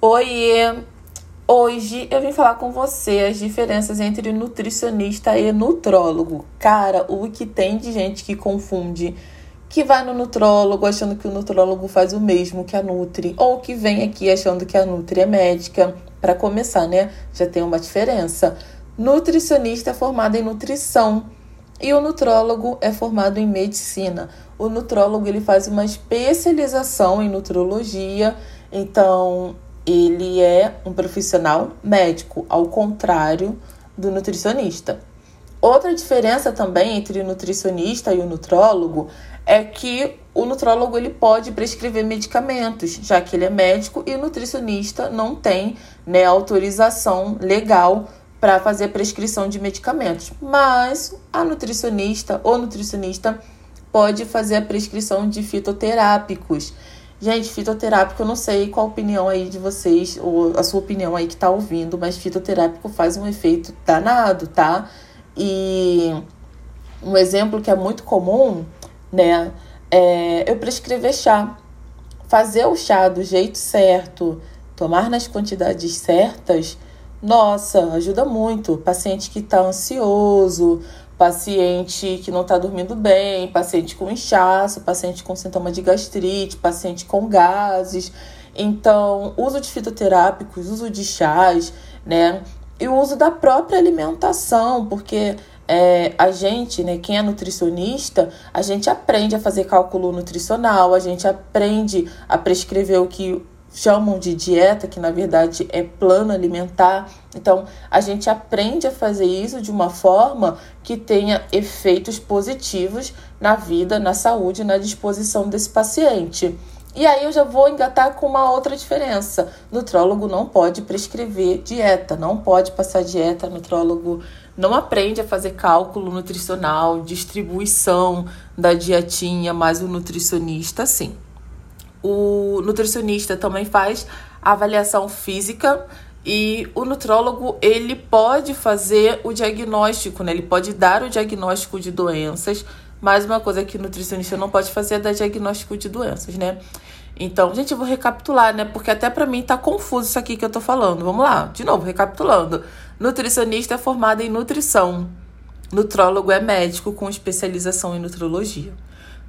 Oi, hoje eu vim falar com você as diferenças entre nutricionista e nutrólogo. Cara, o que tem de gente que confunde que vai no nutrólogo achando que o nutrólogo faz o mesmo que a Nutri, ou que vem aqui achando que a Nutri é médica. Para começar, né? Já tem uma diferença. Nutricionista é formado em nutrição e o nutrólogo é formado em medicina. O nutrólogo ele faz uma especialização em nutrologia, então ele é um profissional médico, ao contrário do nutricionista. Outra diferença também entre o nutricionista e o nutrólogo é que o nutrólogo ele pode prescrever medicamentos, já que ele é médico e o nutricionista não tem né, autorização legal para fazer prescrição de medicamentos. Mas a nutricionista ou nutricionista pode fazer a prescrição de fitoterápicos Gente, fitoterápico, eu não sei qual a opinião aí de vocês, ou a sua opinião aí que tá ouvindo, mas fitoterápico faz um efeito danado, tá? E um exemplo que é muito comum, né, é eu prescrever chá. Fazer o chá do jeito certo, tomar nas quantidades certas, nossa, ajuda muito. Paciente que tá ansioso, paciente que não está dormindo bem, paciente com inchaço, paciente com sintoma de gastrite, paciente com gases. Então, uso de fitoterápicos, uso de chás, né? E o uso da própria alimentação, porque é, a gente, né, quem é nutricionista, a gente aprende a fazer cálculo nutricional, a gente aprende a prescrever o que chamam de dieta, que na verdade é plano alimentar. Então, a gente aprende a fazer isso de uma forma que tenha efeitos positivos na vida, na saúde, na disposição desse paciente. E aí eu já vou engatar com uma outra diferença. Nutrólogo não pode prescrever dieta, não pode passar dieta, nutrólogo não aprende a fazer cálculo nutricional, distribuição da dietinha, mas o nutricionista sim o nutricionista também faz avaliação física e o nutrólogo ele pode fazer o diagnóstico, né? Ele pode dar o diagnóstico de doenças. Mais uma coisa que o nutricionista não pode fazer é dar diagnóstico de doenças, né? Então, gente, eu vou recapitular, né? Porque até para mim tá confuso isso aqui que eu tô falando. Vamos lá, de novo, recapitulando. Nutricionista é formado em nutrição. Nutrólogo é médico com especialização em nutrologia.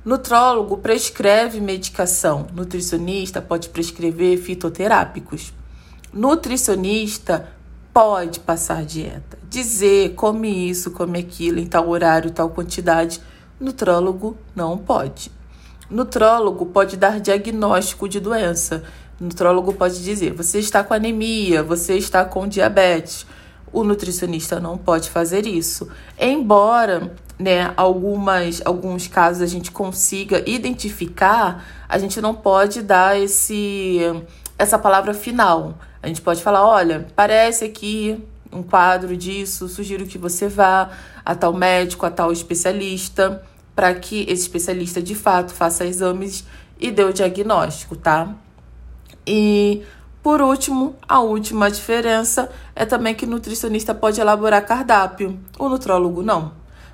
Nutrólogo prescreve medicação. Nutricionista pode prescrever fitoterápicos. Nutricionista pode passar dieta, dizer come isso, come aquilo, em tal horário, tal quantidade. Nutrólogo não pode. Nutrólogo pode dar diagnóstico de doença. Nutrólogo pode dizer: você está com anemia, você está com diabetes. O nutricionista não pode fazer isso. Embora né, algumas, alguns casos a gente consiga identificar, a gente não pode dar esse, essa palavra final. A gente pode falar, olha, parece aqui um quadro disso, sugiro que você vá a tal médico, a tal especialista, para que esse especialista de fato faça exames e dê o diagnóstico, tá? E por último, a última diferença é também que o nutricionista pode elaborar cardápio, o nutrólogo não.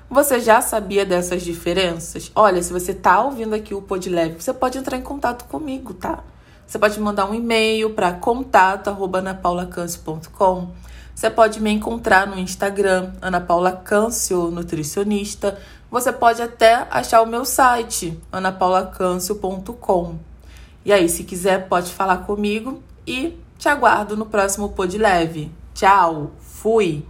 Você já sabia dessas diferenças? Olha, se você tá ouvindo aqui o Pod você pode entrar em contato comigo, tá? Você pode mandar um e-mail para contato@anapaulacâncio.com. Você pode me encontrar no Instagram, Ana Paula Câncio Nutricionista. Você pode até achar o meu site, anapaulacâncio.com. E aí, se quiser, pode falar comigo e te aguardo no próximo Pod Leve. Tchau, fui!